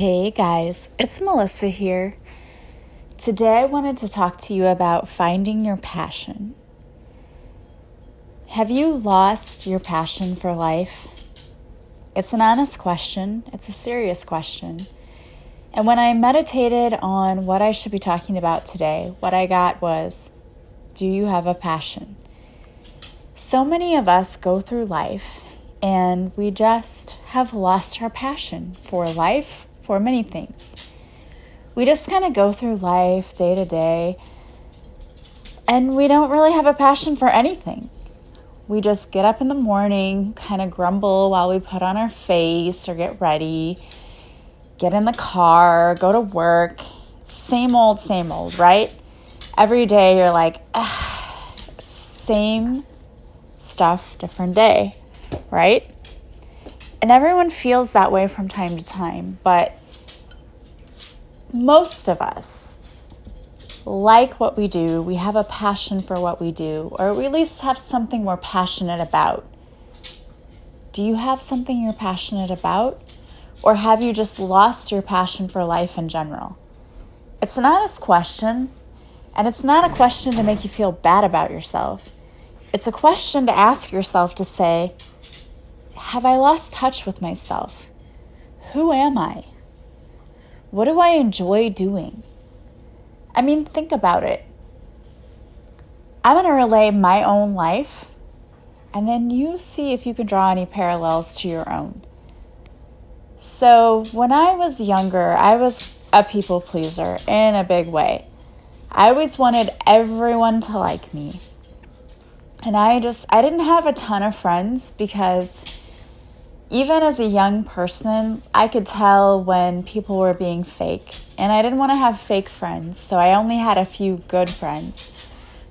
Hey guys, it's Melissa here. Today I wanted to talk to you about finding your passion. Have you lost your passion for life? It's an honest question, it's a serious question. And when I meditated on what I should be talking about today, what I got was Do you have a passion? So many of us go through life and we just have lost our passion for life, for many things. We just kind of go through life day to day, and we don't really have a passion for anything. We just get up in the morning, kind of grumble while we put on our face or get ready, get in the car, go to work. Same old, same old, right? Every day you're like, same stuff, different day right? And everyone feels that way from time to time, but most of us like what we do. We have a passion for what we do, or we at least have something we're passionate about. Do you have something you're passionate about? Or have you just lost your passion for life in general? It's an honest question, and it's not a question to make you feel bad about yourself. It's a question to ask yourself to say, have I lost touch with myself? Who am I? What do I enjoy doing? I mean, think about it. I'm going to relay my own life, and then you see if you can draw any parallels to your own. So, when I was younger, I was a people pleaser in a big way. I always wanted everyone to like me. And I just, I didn't have a ton of friends because even as a young person, I could tell when people were being fake. And I didn't want to have fake friends, so I only had a few good friends.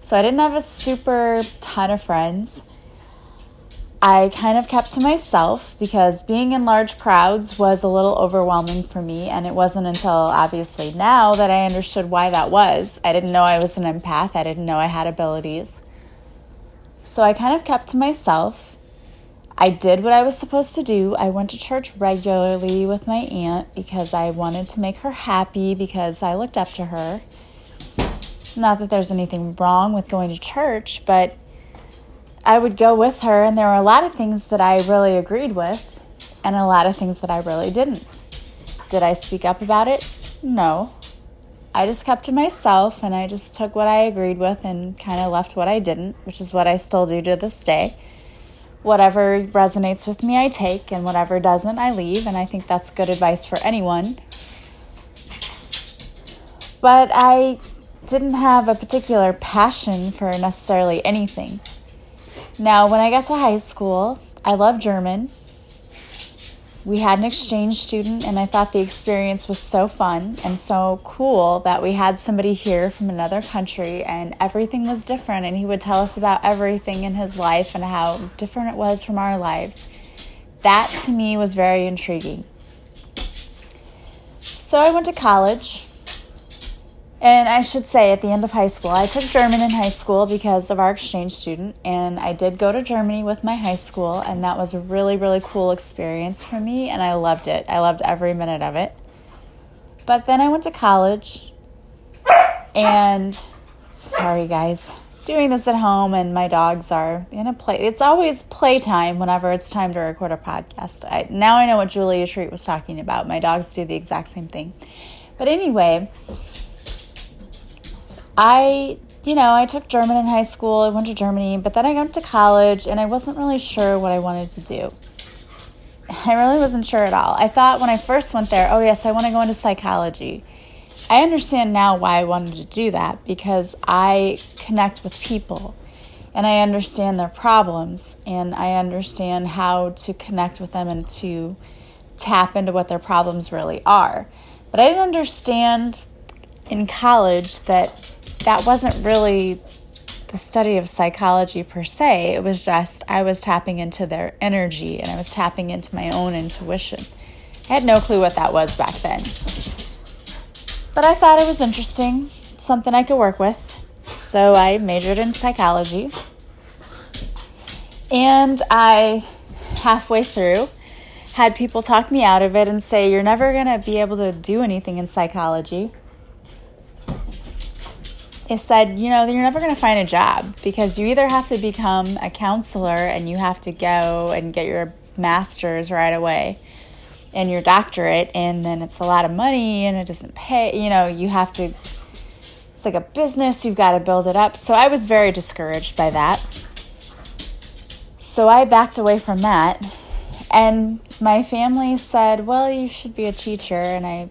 So I didn't have a super ton of friends. I kind of kept to myself because being in large crowds was a little overwhelming for me. And it wasn't until obviously now that I understood why that was. I didn't know I was an empath, I didn't know I had abilities. So I kind of kept to myself I did what I was supposed to do. I went to church regularly with my aunt because I wanted to make her happy because I looked up to her. Not that there's anything wrong with going to church, but I would go with her, and there were a lot of things that I really agreed with, and a lot of things that I really didn't. Did I speak up about it? No. I just kept to myself and I just took what I agreed with and kind of left what I didn't, which is what I still do to this day whatever resonates with me, I take, and whatever doesn't, I leave. And I think that's good advice for anyone. But I didn't have a particular passion for necessarily anything. Now, when I got to high school, I loved German we had an exchange student, and I thought the experience was so fun and so cool that we had somebody here from another country, and everything was different. And he would tell us about everything in his life and how different it was from our lives. That to me was very intriguing. So I went to college and I should say, at the end of high school, I took German in high school because of our exchange student, and I did go to Germany with my high school, and that was a really, really cool experience for me, and I loved it. I loved every minute of it. But then I went to college, and sorry, guys, doing this at home, and my dogs are in a play. It's always playtime whenever it's time to record a podcast. I, now I know what Julia Treat was talking about. My dogs do the exact same thing. But anyway, I, you know, I took German in high school. I went to Germany, but then I went to college and I wasn't really sure what I wanted to do. I really wasn't sure at all. I thought when I first went there, oh, yes, I want to go into psychology. I understand now why I wanted to do that because I connect with people and I understand their problems and I understand how to connect with them and to tap into what their problems really are. But I didn't understand in college that that wasn't really the study of psychology per se. It was just I was tapping into their energy and I was tapping into my own intuition. I had no clue what that was back then. But I thought it was interesting, something I could work with. So I majored in psychology. And I, halfway through, had people talk me out of it and say, You're never going to be able to do anything in psychology. It said, You know, you're never going to find a job because you either have to become a counselor and you have to go and get your master's right away and your doctorate, and then it's a lot of money and it doesn't pay. You know, you have to, it's like a business, you've got to build it up. So I was very discouraged by that. So I backed away from that and my family said, Well, you should be a teacher. And I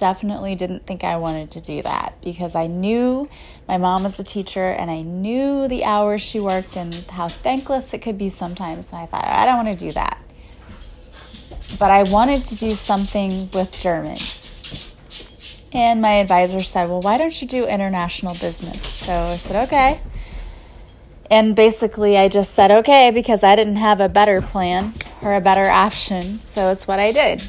definitely didn't think I wanted to do that because I knew my mom was a teacher and I knew the hours she worked and how thankless it could be sometimes. And I thought, I don't want to do that. But I wanted to do something with German. And my advisor said, Well, why don't you do international business? So I said, Okay. And basically, I just said, Okay, because I didn't have a better plan or a better option. So it's what I did.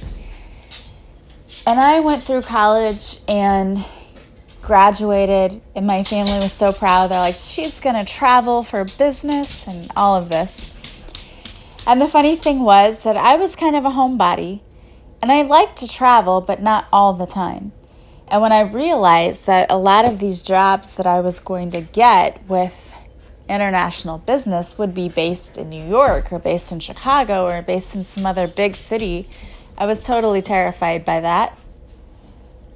And I went through college and graduated, and my family was so proud. They're like, she's going to travel for business and all of this. And the funny thing was that I was kind of a homebody, and I liked to travel, but not all the time. And when I realized that a lot of these jobs that I was going to get with international business would be based in New York or based in Chicago or based in some other big city. I was totally terrified by that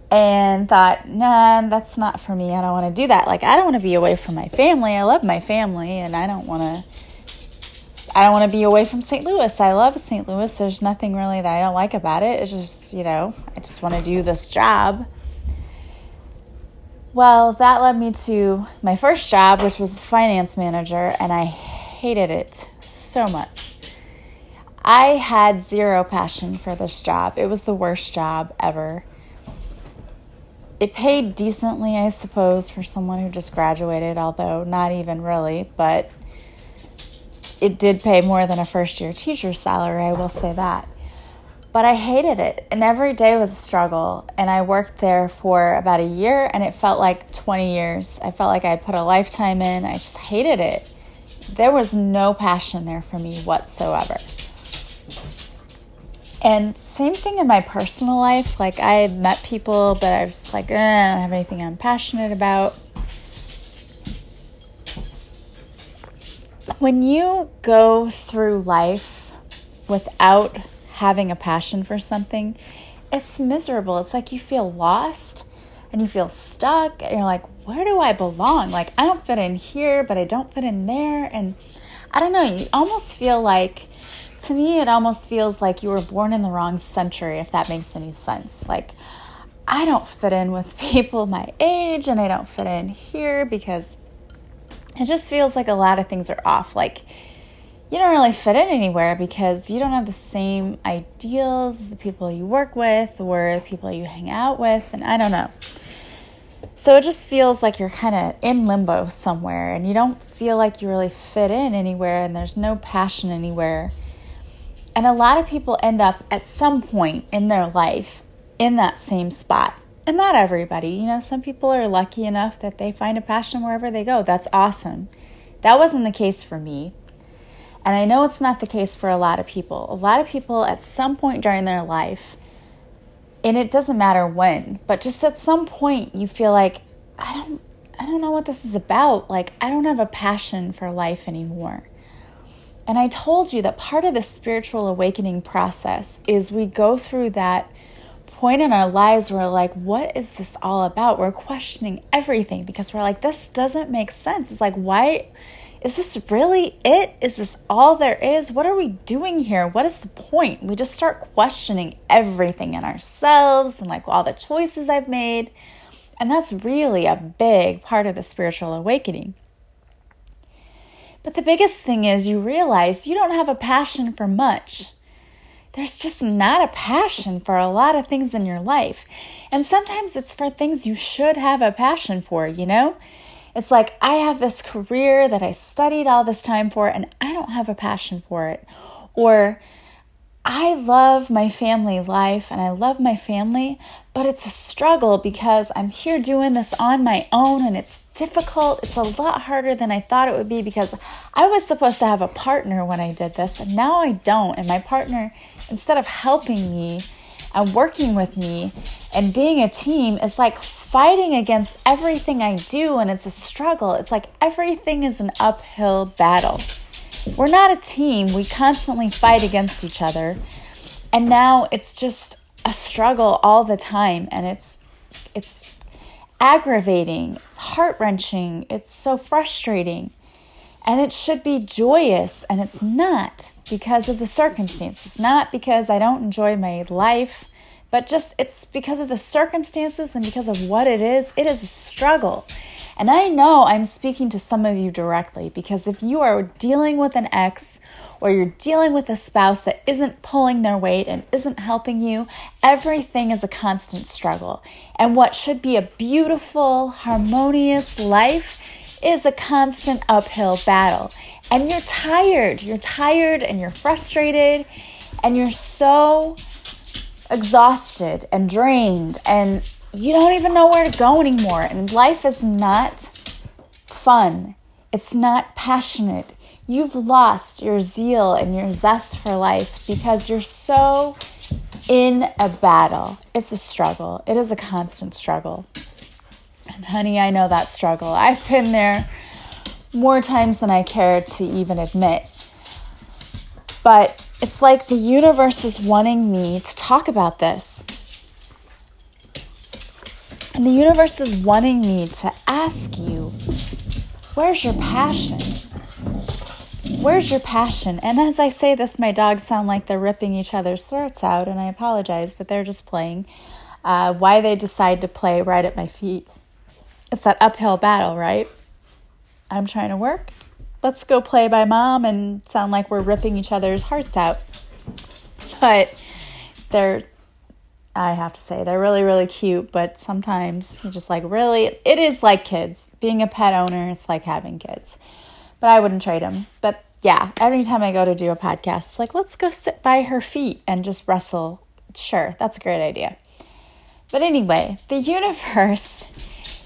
and thought, nah, that's not for me. I don't want to do that. Like, I don't want to be away from my family. I love my family and I don't want to. I don't want to be away from St. Louis. I love St. Louis. There's nothing really that I don't like about it. It's just, you know, I just want to do this job. Well, that led me to my first job, which was finance manager, and I hated it so much. I had zero passion for this job. It was the worst job ever. It paid decently, I suppose, for someone who just graduated, although not even really, but it did pay more than a first year teacher's salary, I will say that but I hated it. And every day was a struggle. And I worked there for about a year and it felt like 20 years. I felt like I put a lifetime in. I just hated it. There was no passion there for me whatsoever. And same thing in my personal life. Like I met people, but I was like, eh, I don't have anything I'm passionate about. When you go through life without having a passion for something, it's miserable. It's like you feel lost and you feel stuck and you're like, where do I belong? Like, I don't fit in here, but I don't fit in there. And I don't know, you almost feel like, to me, it almost feels like you were born in the wrong century, if that makes any sense. Like, I don't fit in with people my age and I don't fit in here because it just feels like a lot of things are off. Like, you don't really fit in anywhere because you don't have the same ideals the people you work with or the people you hang out with, and I don't know. So it just feels like you're kind of in limbo somewhere and you don't feel like you really fit in anywhere and there's no passion anywhere. And a lot of people end up at some point in their life in that same spot. And not everybody, you know, some people are lucky enough that they find a passion wherever they go. That's awesome. That wasn't the case for me. And I know it's not the case for a lot of people. A lot of people at some point during their life, and it doesn't matter when, but just at some point you feel like I don't I don't know what this is about. Like I don't have a passion for life anymore. And I told you that part of the spiritual awakening process is we go through that point in our lives where like what is this all about? We're questioning everything because we're like this doesn't make sense. It's like why is this really it? Is this all there is? What are we doing here? What is the point? We just start questioning everything in ourselves and like all the choices I've made. And that's really a big part of the spiritual awakening. But the biggest thing is you realize you don't have a passion for much. There's just not a passion for a lot of things in your life. And sometimes it's for things you should have a passion for, you know? It's like I have this career that I studied all this time for and I don't have a passion for it. Or I love my family life and I love my family, but it's a struggle because I'm here doing this on my own and it's difficult. It's a lot harder than I thought it would be because I was supposed to have a partner when I did this and now I don't. And my partner instead of helping me and working with me and being a team is like fighting against everything I do and it's a struggle. It's like everything is an uphill battle. We're not a team. We constantly fight against each other. And now it's just a struggle all the time and it's it's aggravating, it's heart-wrenching, it's so frustrating. And it should be joyous and it's not because of the circumstances, not because I don't enjoy my life, but just it's because of the circumstances and because of what it is. It is a struggle. And I know I'm speaking to some of you directly because if you are dealing with an ex or you're dealing with a spouse that isn't pulling their weight and isn't helping you, everything is a constant struggle. And what should be a beautiful, harmonious life is a constant uphill battle. And you're tired. You're tired and you're frustrated and you're so exhausted and drained and you don't even know where to go anymore. And life is not fun, it's not passionate. You've lost your zeal and your zest for life because you're so in a battle. It's a struggle, it is a constant struggle. And honey, I know that struggle. I've been there more times than I care to even admit. But it's like the universe is wanting me to talk about this. And the universe is wanting me to ask you, where's your passion? Where's your passion? And as I say this, my dogs sound like they're ripping each other's throats out, and I apologize, but they're just playing. Uh, why they decide to play right at my feet. It's that uphill battle, right? I'm trying to work. Let's go play by mom and sound like we're ripping each other's hearts out. But they're, I have to say, they're really, really cute. But sometimes you're just like, really? It is like kids. Being a pet owner, it's like having kids. But I wouldn't trade them. But yeah, every time I go to do a podcast, like, let's go sit by her feet and just wrestle. Sure, that's a great idea. But anyway, the universe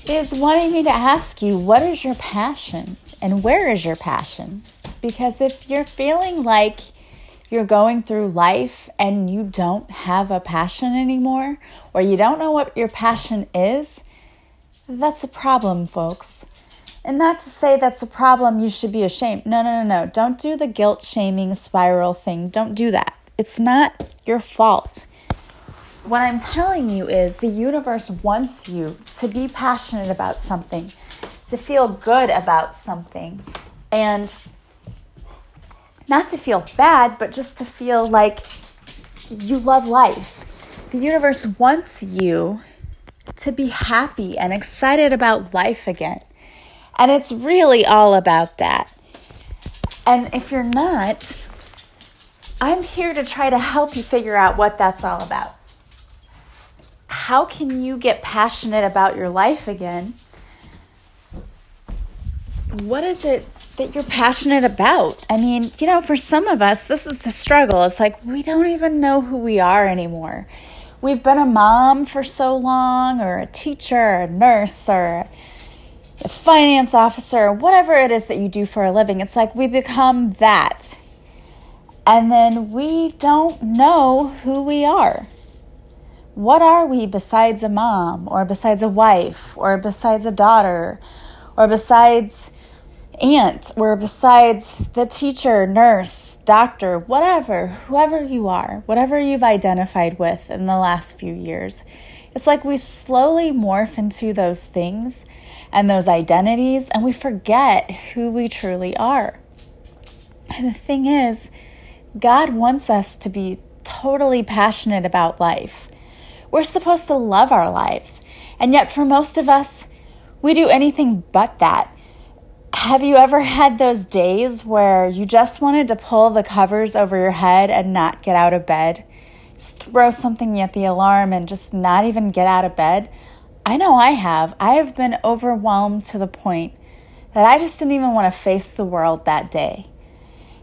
is wanting me to ask you what is your passion and where is your passion? Because if you're feeling like you're going through life and you don't have a passion anymore, or you don't know what your passion is, that's a problem, folks. And not to say that's a problem you should be ashamed. No, no, no, no. Don't do the guilt shaming spiral thing. Don't do that. It's not your fault. What I'm telling you is the universe wants you to be passionate about something, to feel good about something, and not to feel bad, but just to feel like you love life. The universe wants you to be happy and excited about life again. And it's really all about that. And if you're not, I'm here to try to help you figure out what that's all about how can you get passionate about your life again? What is it that you're passionate about? I mean, you know, for some of us, this is the struggle. It's like we don't even know who we are anymore. We've been a mom for so long, or a teacher, or a nurse, or finance officer, whatever it is that you do for a living. It's like we become that. And then we don't know who we are what are we besides a mom or besides a wife or besides a daughter or besides aunt or besides the teacher, nurse, doctor, whatever, whoever you are, whatever you've identified with in the last few years. It's like we slowly morph into those things and those identities and we forget who we truly are. And the thing is, God wants us to be totally passionate about life. We're supposed to love our lives. And yet, for most of us, we do anything but that. Have you ever had those days where you just wanted to pull the covers over your head and not get out of bed? Just throw something at the alarm and just not even get out of bed? I know I have. I have been overwhelmed to the point that I just didn't even want to face the world that day.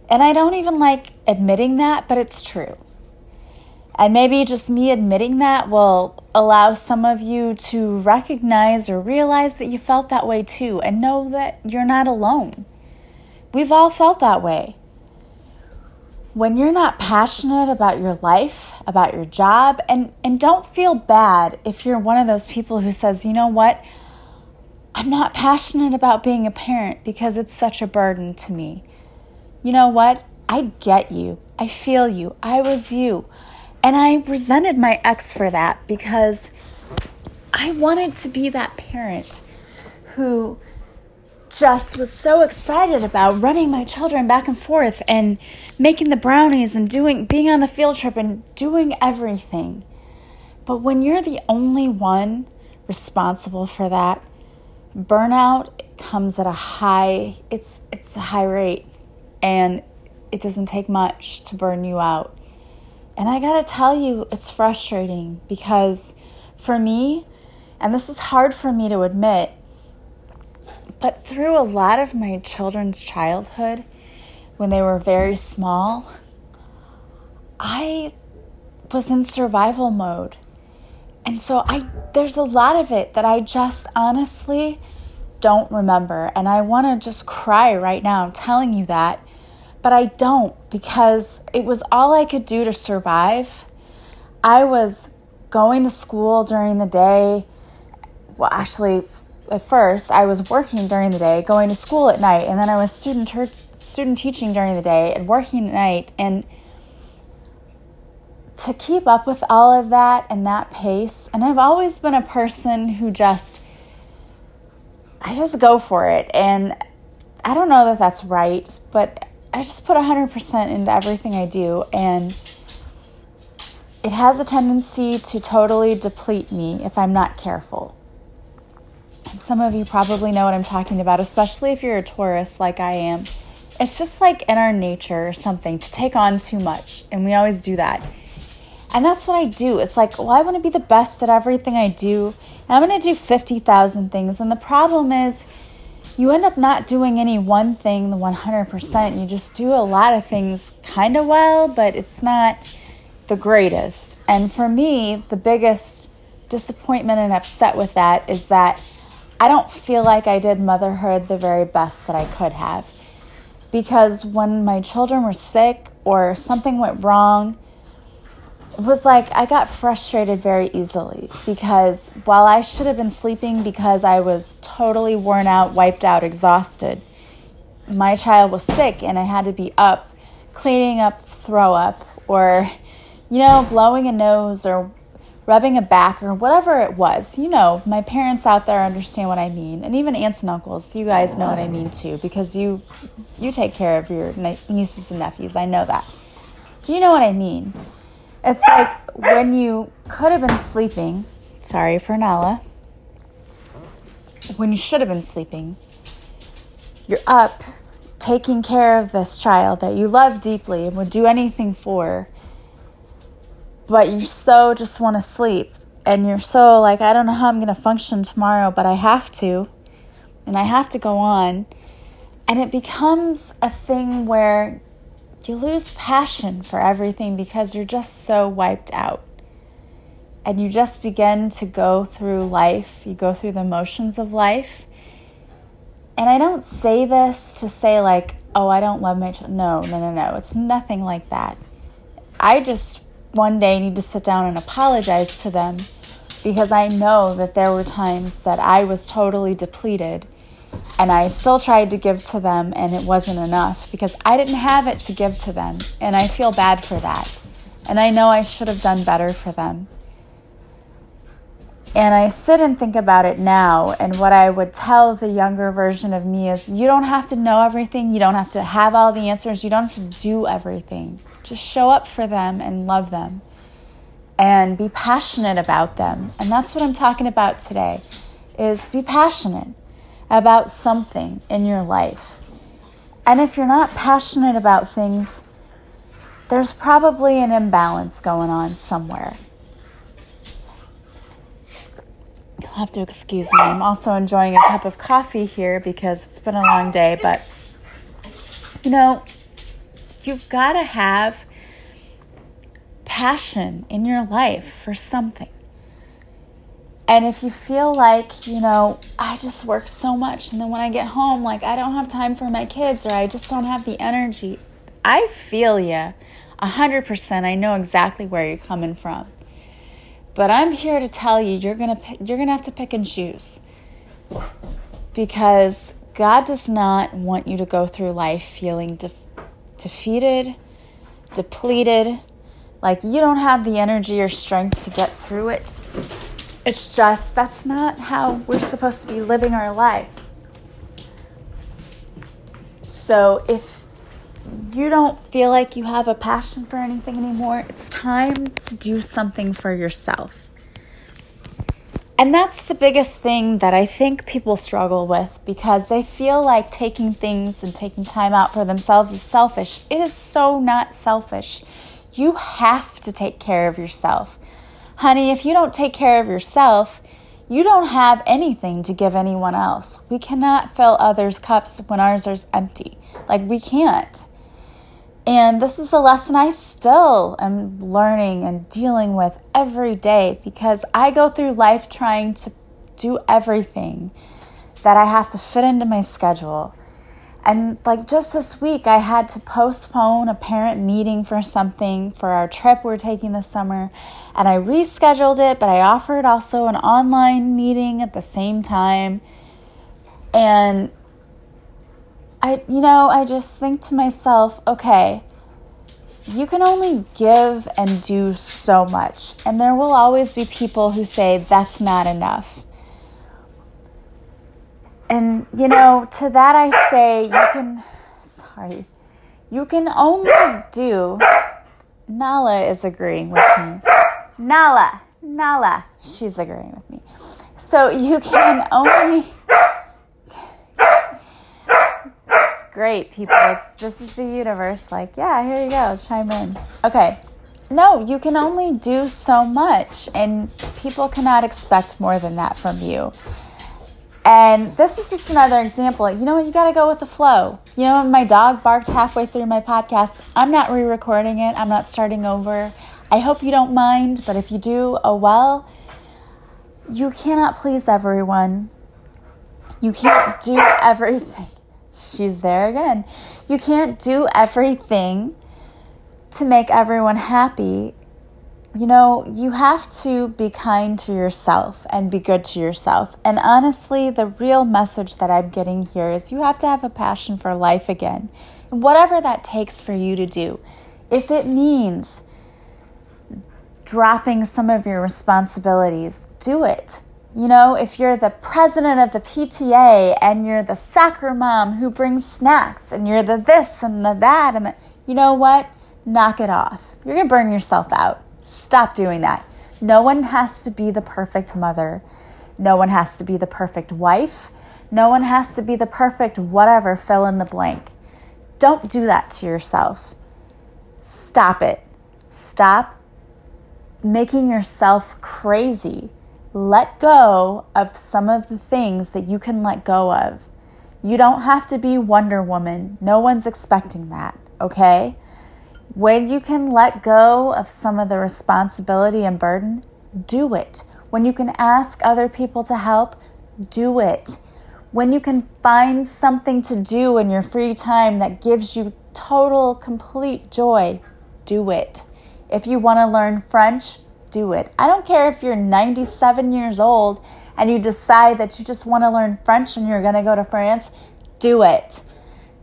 And I don't even like admitting that, but it's true. And maybe just me admitting that will allow some of you to recognize or realize that you felt that way too and know that you're not alone. We've all felt that way. When you're not passionate about your life, about your job, and, and don't feel bad if you're one of those people who says, you know what, I'm not passionate about being a parent because it's such a burden to me. You know what? I get you. I feel you. I was you. And I resented my ex for that because I wanted to be that parent who just was so excited about running my children back and forth and making the brownies and doing being on the field trip and doing everything. But when you're the only one responsible for that, burnout comes at a high it's it's a high rate and it doesn't take much to burn you out. And I got to tell you it's frustrating because for me, and this is hard for me to admit, but through a lot of my children's childhood, when they were very small, I was in survival mode. And so I there's a lot of it that I just honestly don't remember and I want to just cry right now telling you that. But I don't because it was all I could do to survive. I was going to school during the day. Well, actually, at first I was working during the day, going to school at night, and then I was student ter- student teaching during the day and working at night and to keep up with all of that and that pace and I've always been a person who just I just go for it and I don't know that that's right but I just put 100% into everything I do and it has a tendency to totally deplete me if I'm not careful some of you probably know what I'm talking about, especially if you're a Taurus like I am. It's just like in our nature or something to take on too much, and we always do that. And that's what I do. It's like, well, I want to be the best at everything I do. And I'm going to do 50,000 things. And the problem is, you end up not doing any one thing the 100%. You just do a lot of things kind of well, but it's not the greatest. And for me, the biggest disappointment and upset with that is that I don't feel like I did motherhood the very best that I could have. Because when my children were sick or something went wrong, it was like I got frustrated very easily because while I should have been sleeping because I was totally worn out, wiped out, exhausted, my child was sick and I had to be up cleaning up throw up or, you know, blowing a nose or rubbing a back or whatever it was. You know, my parents out there understand what I mean, and even aunts and uncles, you guys know what I mean too, because you you take care of your nieces and nephews. I know that. You know what I mean. It's like when you could have been sleeping. Sorry for Nala. When you should have been sleeping, you're up taking care of this child that you love deeply and would do anything for but you so just want to sleep and you're so like I don't know how I'm going to function tomorrow, but I have to. And I have to go on. And it becomes a thing where you lose passion for everything because you're just so wiped out. And you just begin to go through life, you go through the motions of life. And I don't say this to say, like, oh, I don't love my child. No, no, no, no. It's nothing like that. I just one day need to sit down and apologize to them because I know that there were times that I was totally depleted and I still tried to give to them and it wasn't enough because I didn't have it to give to them and I feel bad for that. And I know I should have done better for them. And I sit and think about it now. And what I would tell the younger version of me is you don't have to know everything. You don't have to have all the answers. You don't have to do everything. Just show up for them and love them and be passionate about them. And that's what I'm talking about today is be passionate about something in your life. And if you're not passionate about things, there's probably an imbalance going on somewhere. You'll have to excuse me. I'm also enjoying a cup of coffee here because it's been a long day, but you know, You've got to have passion in your life for something. And if you feel like, you know, I just work so much and then when I get home, like I don't have time for my kids or I just don't have the energy, I feel you. 100%. I know exactly where you're coming from. But I'm here to tell you you're going to you're going to have to pick and choose. Because God does not want you to go through life feeling de- defeated, depleted, like you don't have the energy or strength to get through it. It's just that's not how we're supposed to be living our lives. So if you don't feel like you have a passion for anything anymore, it's time to do something for yourself. And that's the biggest thing that I think people struggle with because they feel like taking things and taking time out for themselves is selfish. It is so not selfish. You have to take care of yourself. Honey, if you don't take care of yourself, you don't have anything to give anyone else. We cannot fill others' cups when ours is empty. Like, we can't. And this is a lesson I still am learning and dealing with every day because I go through life trying to do everything that I have to fit into my schedule. And like just this week, I had to postpone a parent meeting for something for our trip we're taking this summer. And I rescheduled it, but I offered also an online meeting at the same time. And I, you know, I just think to myself, okay, you can only give and do so much. And there will always be people who say that's not enough. And, you know, to that I say, you can, sorry, you can only do, Nala is agreeing with me. Nala, Nala, she's agreeing with me. So you can only, great, people. It's, this is the universe. Like, yeah, here you go, chime in. Okay. No, you can only do so much, and people cannot expect more than that from you. And this is just another example. You know, you got to go with the flow. You know, my dog barked halfway through my podcast. I'm not re recording it, I'm not starting over. I hope you don't mind, but if you do, oh well. You cannot please everyone. You can't do everything. She's there again. You can't do everything to make everyone happy you know, you have to be kind to yourself and be good to yourself. And honestly, the real message that I'm getting here is you have to have a passion for life again. And whatever that takes for you to do. If it means dropping some of your responsibilities, do it. You know, if you're the president of the PTA and you're the soccer mom who brings snacks and you're the this and the that and the, you know what? Knock it off. You're going to burn yourself out. Stop doing that. No one has to be the perfect mother. No one has to be the perfect wife. No one has to be the perfect whatever, fill in the blank. Don't do that to yourself. Stop it. Stop making yourself crazy. Let go of some of the things that you can let go of. You don't have to be Wonder Woman. No one's expecting that, okay? When you can let go of some of the responsibility and burden, do it. When you can ask other people to help, do it. When you can find something to do in your free time that gives you total, complete joy, do it. If you want to learn French, do it. I don't care if you're 97 years old and you decide that you just want to learn French and you're going to go to France, do it.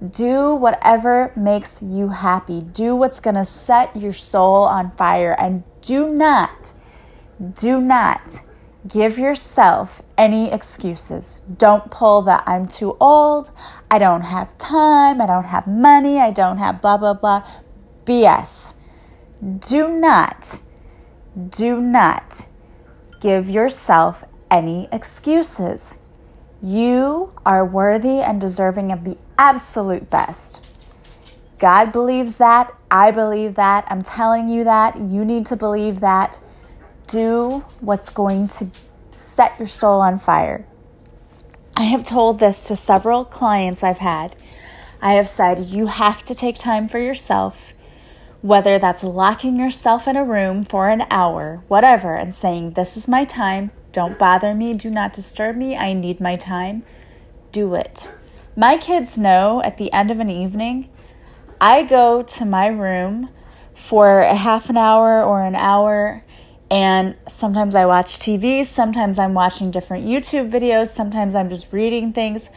Do whatever makes you happy. Do what's going to set your soul on fire. And do not, do not give yourself any excuses. Don't pull that I'm too old, I don't have time, I don't have money, I don't have blah, blah, blah. BS. Do not, do not give yourself any excuses. You are worthy and deserving of the absolute best. God believes that. I believe that. I'm telling you that. You need to believe that. Do what's going to set your soul on fire. I have told this to several clients I've had. I have said you have to take time for yourself, whether that's locking yourself in a room for an hour, whatever, and saying, This is my time. Don't bother me. Do not disturb me. I need my time. Do it. My kids know at the end of an evening, I go to my room for a half an hour or an hour and sometimes I watch TV, sometimes I'm watching different YouTube videos, sometimes I'm just reading things.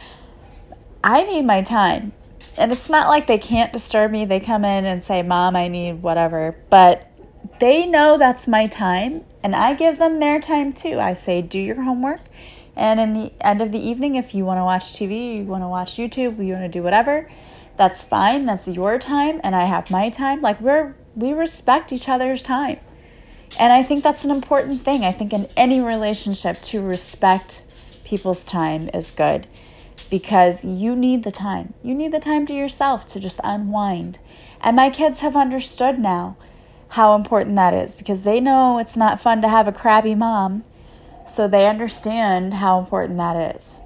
I need my time. And it's not like they can't disturb me. They come in and say, Mom, I need whatever. But they know that's my time, and I give them their time too. I say, Do your homework. And in the end of the evening, if you want to watch TV, you want to watch YouTube, you want to do whatever, that's fine. That's your time, and I have my time. Like we're we respect each other's time. And I think that's an important thing. I think in any relationship to respect people's time is good because you need the time. You need the time to yourself to just unwind. And my kids have understood now how important that is because they know it's not fun to have a crabby mom. So they understand how important that is.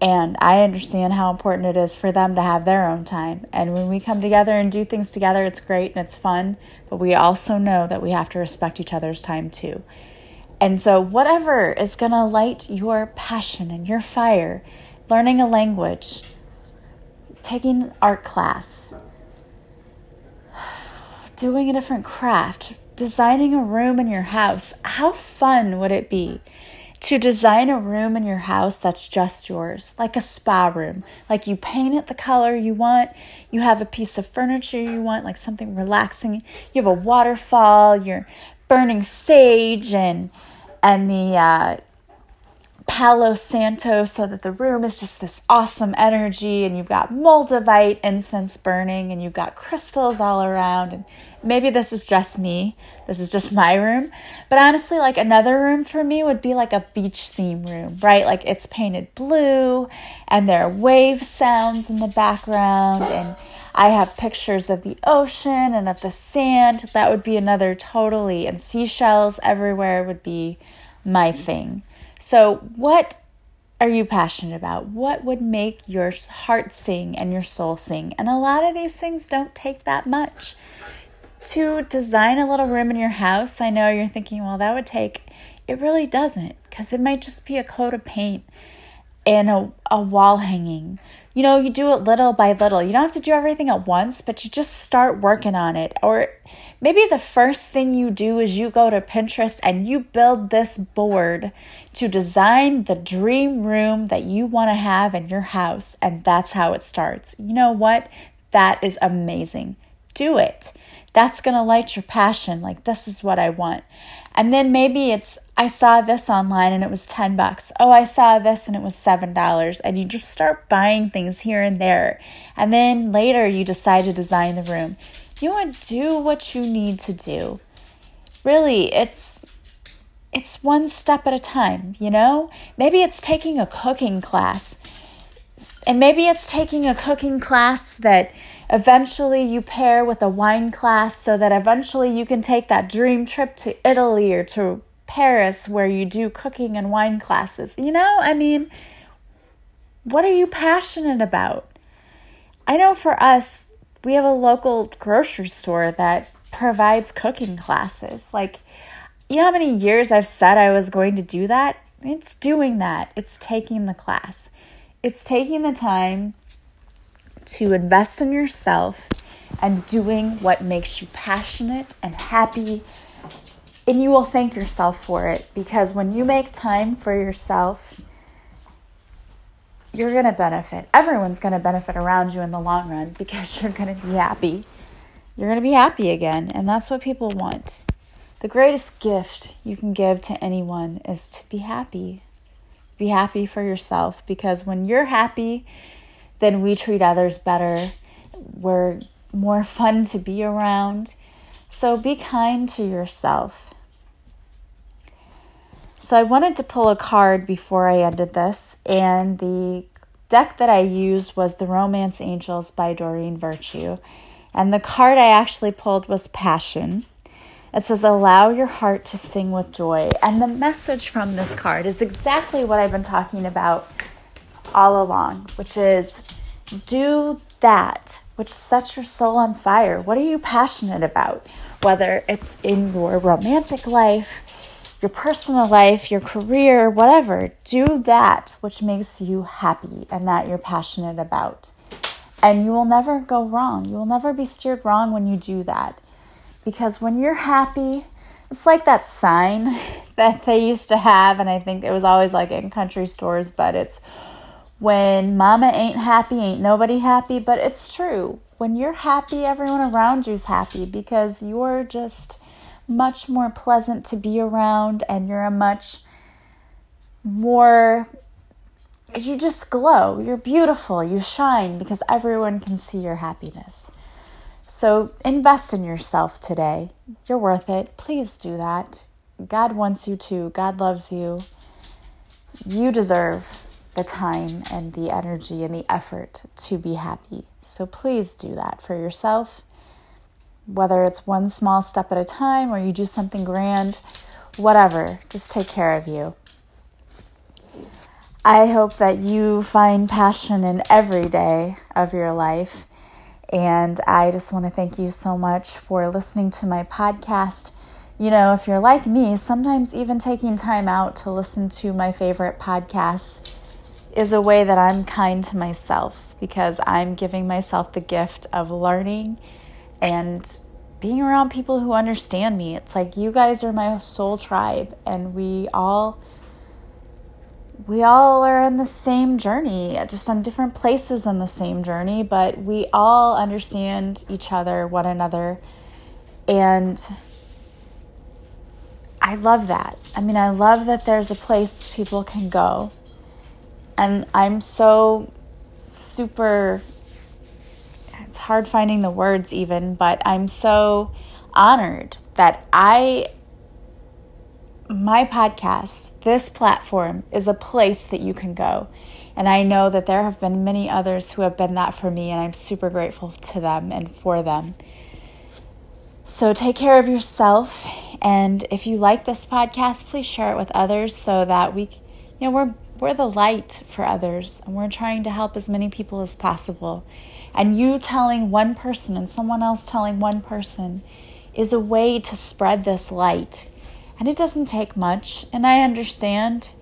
And I understand how important it is for them to have their own time. And when we come together and do things together, it's great and it's fun. But we also know that we have to respect each other's time too. And so, whatever is going to light your passion and your fire, learning a language, taking art class, doing a different craft, designing a room in your house, how fun would it be to design a room in your house that's just yours, like a spa room. Like you paint it the color you want, you have a piece of furniture you want, like something relaxing. You have a waterfall, you're burning sage and and the uh, Palo Santo so that the room is just this awesome energy and you've got moldavite incense burning and you've got crystals all around and maybe this is just me. This is just my room. But honestly, like another room for me would be like a beach theme room, right? Like it's painted blue and there are wave sounds in the background and I have pictures of the ocean and of the sand. That would be another totally and seashells everywhere would be my thing. So, what are you passionate about? What would make your heart sing and your soul sing? And a lot of these things don't take that much. To design a little room in your house, I know you're thinking, well, that would take, it really doesn't, because it might just be a coat of paint and a, a wall hanging you know, you do it little by little. You don't have to do everything at once, but you just start working on it. Or maybe the first thing you do is you go to Pinterest and you build this board to design the dream room that you want to have in your house. And that's how it starts. You know what? That is amazing. Do it. That's going to light your passion. Like, this is what I want. And then maybe it's, I saw this online and it was 10 bucks. Oh, I saw this and it was $7. And you just start buying things here and there. And then later you decide to design the room. You want to do what you need to do. Really, it's it's one step at a time, you know? Maybe it's taking a cooking class. And maybe it's taking a cooking class that Eventually, you pair with a wine class so that eventually you can take that dream trip to Italy or to Paris where you do cooking and wine classes. You know, I mean, what are you passionate about? I know for us, we have a local grocery store that provides cooking classes. Like, you know how many years I've said I was going to do that? It's doing that. It's taking the class. It's taking the time to invest in yourself and doing what makes you passionate and happy. And you will thank yourself for it because when you make time for yourself, you're going to benefit. Everyone's going to benefit around you in the long run because you're going to be happy. You're going to be happy again. And that's what people want. The greatest gift you can give to anyone is to be happy. Be happy for yourself because when you're happy, then we treat others better. We're more fun to be around. So be kind to yourself. So I wanted to pull a card before I ended this, and the deck that I used was the Romance Angels by Doreen Virtue. And the card I actually pulled was Passion. It says, Allow your heart to sing with joy. And the message from this card is exactly what I've been talking about all along, which is do that which sets your soul on fire. What are you passionate about? Whether it's in your romantic life, your personal life, your career, whatever, do that which makes you happy and that you're passionate about. And you will never go wrong. You will never be steered wrong when you do that. Because when you're happy, it's like that sign that they used to have, and I think it was always like in country stores, but it's when mama ain't happy, ain't nobody happy. But it's true. When you're happy, everyone around you's happy because you're just much more pleasant to be around and you're a much more you just glow. You're beautiful. You shine because everyone can see your happiness. So invest in yourself today. You're worth it. Please do that. God wants you to. God loves you. You deserve the time and the energy and the effort to be happy. So please do that for yourself. Whether it's one small step at a time or you do something grand, whatever, just take care of you. I hope that you find passion in every day of your life. And I just want to thank you so much for listening to my podcast. You know, if you're like me, sometimes even taking time out to listen to my favorite podcasts is a way that I'm kind to myself because I'm giving myself the gift of learning and being around people who understand me. It's like you guys are my soul tribe, and we all we all are in the same journey, just on different places on the same journey, but we all understand each other, one another. And I love that. I mean, I love that there's a place people can go. And I'm so super, hard finding the words even, but I'm so honored that I my podcast, this platform, is a place that you can go. And I know that there have been many others who have been that for me, and I'm super grateful to them and for them. So take care of yourself. And if you like this podcast, please share it with others so that we, you know, we're, we're the light for others and we're trying to help as many people as possible. And you telling one person and someone else telling one person is a way to spread this light and it doesn't take much. And I understand.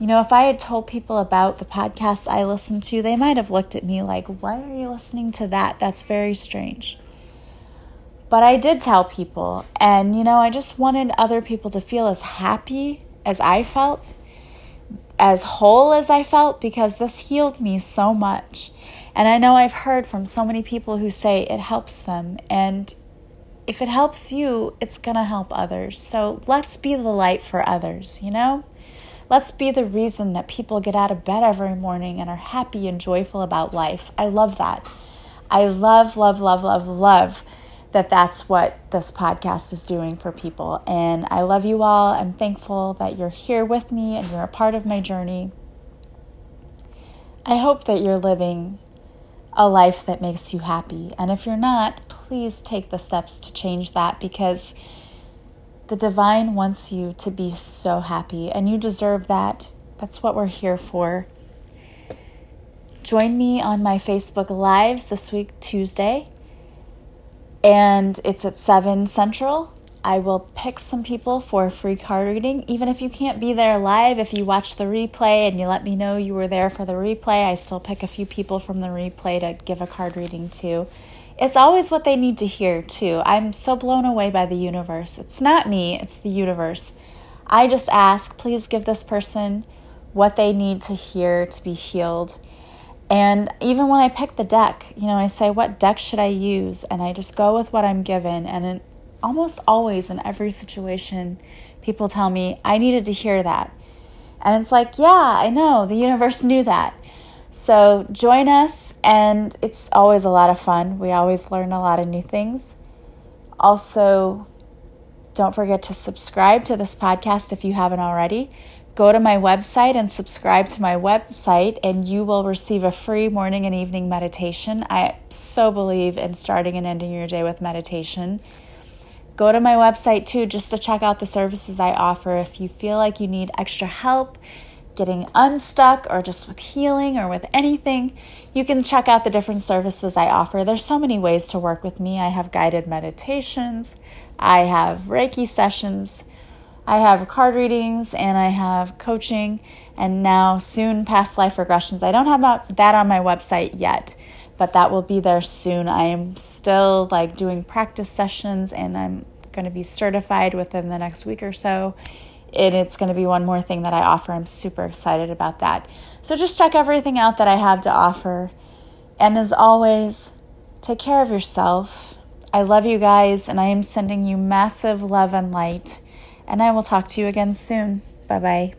You know, if I had told people about the podcasts I listen to, they might have looked at me like, why are you listening to that? That's very strange. But I did tell people, and you know, I just wanted other people to feel as happy as I felt, as whole as I felt, because this healed me so much. And I know I've heard from so many people who say it helps them, and if it helps you, it's going to help others. So let's be the light for others, you know? Let's be the reason that people get out of bed every morning and are happy and joyful about life. I love that. I love, love, love, love, love that that's what this podcast is doing for people. And I love you all. I'm thankful that you're here with me and you're a part of my journey. I hope that you're living a life that makes you happy. And if you're not, please take the steps to change that because the divine wants you to be so happy and you deserve that. That's what we're here for. Join me on my Facebook Lives this week, Tuesday, and it's at 7 Central. I will pick some people for a free card reading. Even if you can't be there live, if you watch the replay and you let me know you were there for the replay, I still pick a few people from the replay to give a card reading to it's always what they need to hear, too. I'm so blown away by the universe. It's not me, it's the universe. I just ask, please give this person what they need to hear to be healed. And even when I pick the deck, you know, I say, what deck should I use? And I just go with what I'm given. And in, almost always in every situation, people tell me, I needed to hear that. And it's like, yeah, I know, the universe knew that. So join us, and it's always a lot of fun. We always learn a lot of new things. Also, don't forget to subscribe to this podcast if you haven't already. Go to my website and subscribe to my website, and you will receive a free morning and evening meditation. I so believe in starting and ending your day with meditation. Go to my website too just to check out the services I offer. If you feel like you need extra help, getting unstuck or just with healing or with anything, you can check out the different services I offer. There's so many ways to work with me. I have guided meditations, I have Reiki sessions, I have card readings, and I have coaching, and now soon past life regressions. I don't have that on my website yet, but that will be there soon. I am still like doing practice sessions and I'm going to be certified within the next week or so. And it's going to be one more thing that I offer. I'm super excited about that. So just check everything out that I have to offer. And as always, take care of yourself. I love you guys, and I am sending you massive love and light. And I will talk to you again soon. Bye bye.